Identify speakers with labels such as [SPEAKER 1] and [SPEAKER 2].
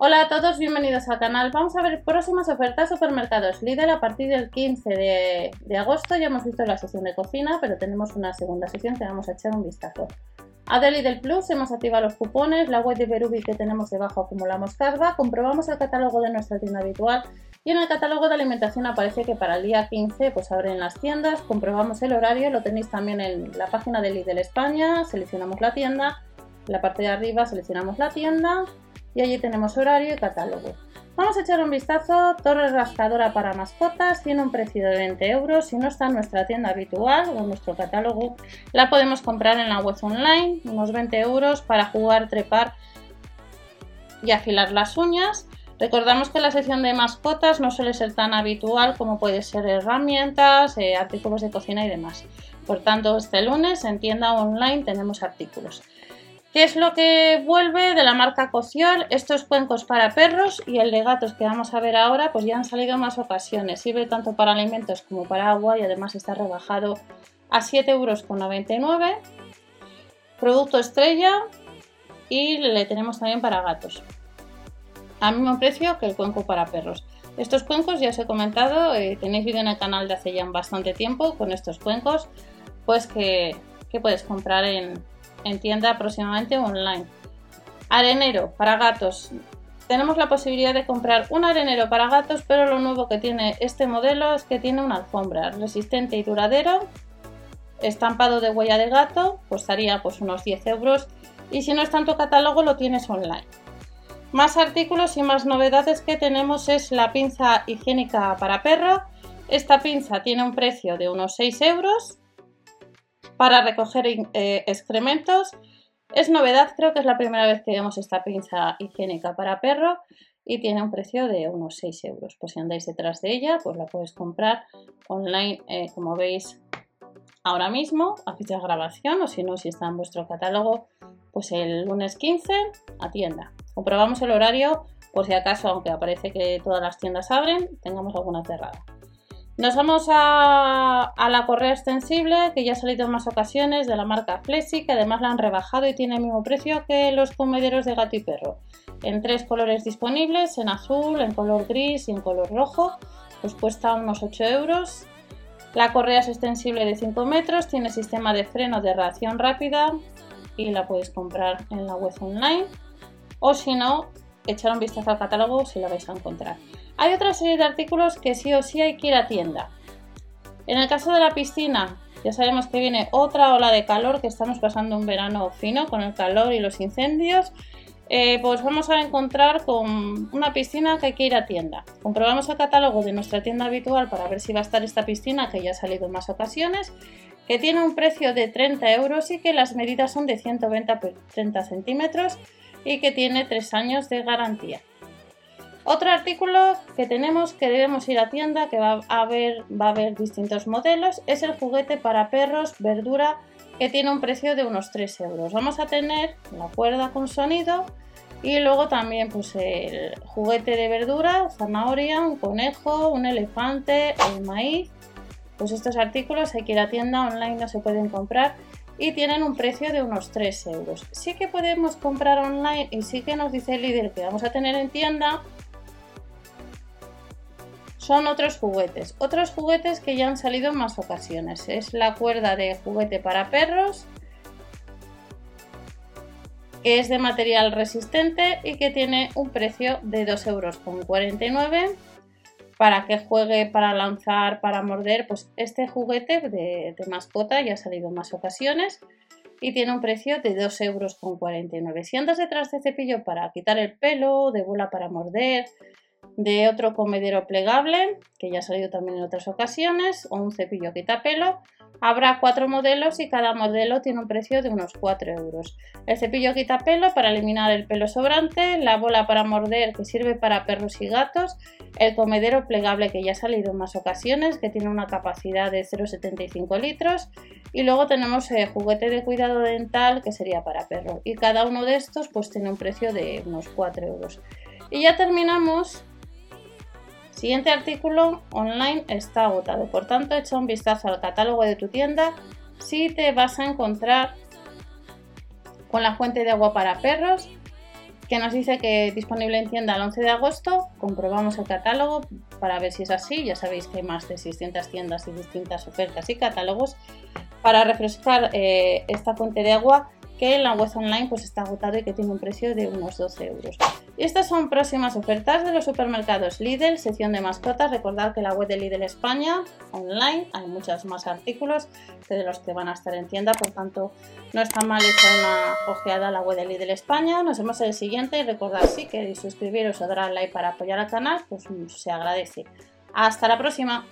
[SPEAKER 1] Hola a todos, bienvenidos al canal. Vamos a ver próximas ofertas supermercados Lidl a partir del 15 de, agosto. Ya hemos visto la sesión de cocina, pero tenemos una segunda sesión que vamos a echar un vistazo. A de Lidl Plus hemos activado los cupones, la web de Berubi que tenemos debajo acumulamos carga, comprobamos el catálogo de nuestra tienda habitual y en el catálogo de alimentación aparece que para el día 15 pues abren las tiendas, comprobamos el horario, lo tenéis también en la página de Lidl España, seleccionamos la tienda, en la parte de arriba seleccionamos la tienda y allí tenemos horario y catálogo. Vamos a echar un vistazo, torre rascadora para mascotas, tiene un precio de 20 euros, si no está en nuestra tienda habitual o nuestro catálogo, la podemos comprar en la web online, unos 20 euros para jugar, trepar y afilar las uñas. Recordamos que la sección de mascotas no suele ser tan habitual como puede ser herramientas, eh, artículos de cocina y demás. Por tanto, este lunes en tienda online tenemos artículos. ¿Qué es lo que vuelve de la marca Cociol? Estos cuencos para perros y el de gatos que vamos a ver ahora, pues ya han salido en más ocasiones. Sirve tanto para alimentos como para agua y además está rebajado a 7,99 euros. Producto estrella y le tenemos también para gatos. Al mismo precio que el cuenco para perros. Estos cuencos ya os he comentado, eh, tenéis vídeo en el canal de hace ya bastante tiempo con estos cuencos, pues que puedes comprar en, en tienda aproximadamente online. Arenero para gatos. Tenemos la posibilidad de comprar un arenero para gatos, pero lo nuevo que tiene este modelo es que tiene una alfombra resistente y duradero, estampado de huella de gato, costaría pues unos 10 euros y si no es tanto catálogo lo tienes online. Más artículos y más novedades que tenemos es la pinza higiénica para perro. Esta pinza tiene un precio de unos 6 euros para recoger eh, excrementos. Es novedad, creo que es la primera vez que vemos esta pinza higiénica para perro y tiene un precio de unos 6 euros. Pues si andáis detrás de ella, pues la puedes comprar online, eh, como veis ahora mismo, a fecha de grabación, o si no, si está en vuestro catálogo, pues el lunes 15 a tienda. Comprobamos el horario por si acaso, aunque aparece que todas las tiendas abren, tengamos alguna cerrada. Nos vamos a, la correa extensible que ya ha salido en más ocasiones de la marca Flexi, que además la han rebajado y tiene el mismo precio que los comederos de gato y perro. En tres colores disponibles, en azul, en color gris y en color rojo, pues cuesta unos 8 euros. La correa es extensible de 5 metros, tiene sistema de freno de reacción rápida y la puedes comprar en la web online. O si no, echar un vistazo al catálogo si la vais a encontrar. Hay otra serie de artículos que sí o sí hay que ir a tienda. En el caso de la piscina, ya sabemos que viene otra ola de calor, que estamos pasando un verano fino con el calor y los incendios. Eh, pues vamos a encontrar con una piscina que hay que ir a tienda. Comprobamos el catálogo de nuestra tienda habitual para ver si va a estar esta piscina, que ya ha salido en más ocasiones, que tiene un precio de 30 euros y que las medidas son de 120 x 30 centímetros y que tiene 3 años de garantía. Otro artículo que tenemos que debemos ir a tienda, que va a haber, va a haber distintos modelos, es el juguete para perros verdura que tiene un precio de unos 3 euros. Vamos a tener la cuerda con sonido y luego también pues el juguete de verdura, zanahoria, un conejo, un elefante, el maíz. Pues estos artículos hay que ir a tienda online, no se pueden comprar y tienen un precio de unos 3 euros. Sí que podemos comprar online y sí que nos dice el líder que vamos a tener en tienda son otros juguetes. Otros juguetes que ya han salido en más ocasiones. Es la cuerda de juguete para perros, que es de material resistente y que tiene un precio de 2,49 euros. Para que juegue, para lanzar, para morder, pues este juguete de, mascota ya ha salido en más ocasiones y tiene un precio de 2,49 euros. Si andas detrás de cepillo para quitar el pelo, de bola para morder, de otro comedero plegable, que ya ha salido también en otras ocasiones, o un cepillo quitapelo. Habrá cuatro modelos y cada modelo tiene un precio de unos 4 euros. El cepillo quitapelo para eliminar el pelo sobrante, la bola para morder que sirve para perros y gatos, el comedero plegable que ya ha salido en más ocasiones, que tiene una capacidad de 0,75 litros, y luego tenemos el juguete de cuidado dental que sería para perro. Y cada uno de estos pues tiene un precio de unos 4 euros. Y ya terminamos Siguiente artículo online está agotado, por tanto echa un vistazo al catálogo de tu tienda si te vas a encontrar con la fuente de agua para perros que nos dice que disponible en tienda el 11 de agosto. Comprobamos el catálogo para ver si es así. Ya sabéis que hay más de 600 tiendas y distintas ofertas y catálogos para refrescar eh, esta fuente de agua que en la web online pues está agotado y que tiene un precio de unos 12 euros. Y estas son próximas ofertas de los supermercados Lidl, sección de mascotas. Recordad que la web de Lidl España online hay muchos más artículos que de los que van a estar en tienda, por tanto no está mal echar una ojeada a la web de Lidl España. Nos vemos en el siguiente y recordad si queréis suscribiros o dar al like para apoyar al canal, pues se agradece. Hasta la próxima.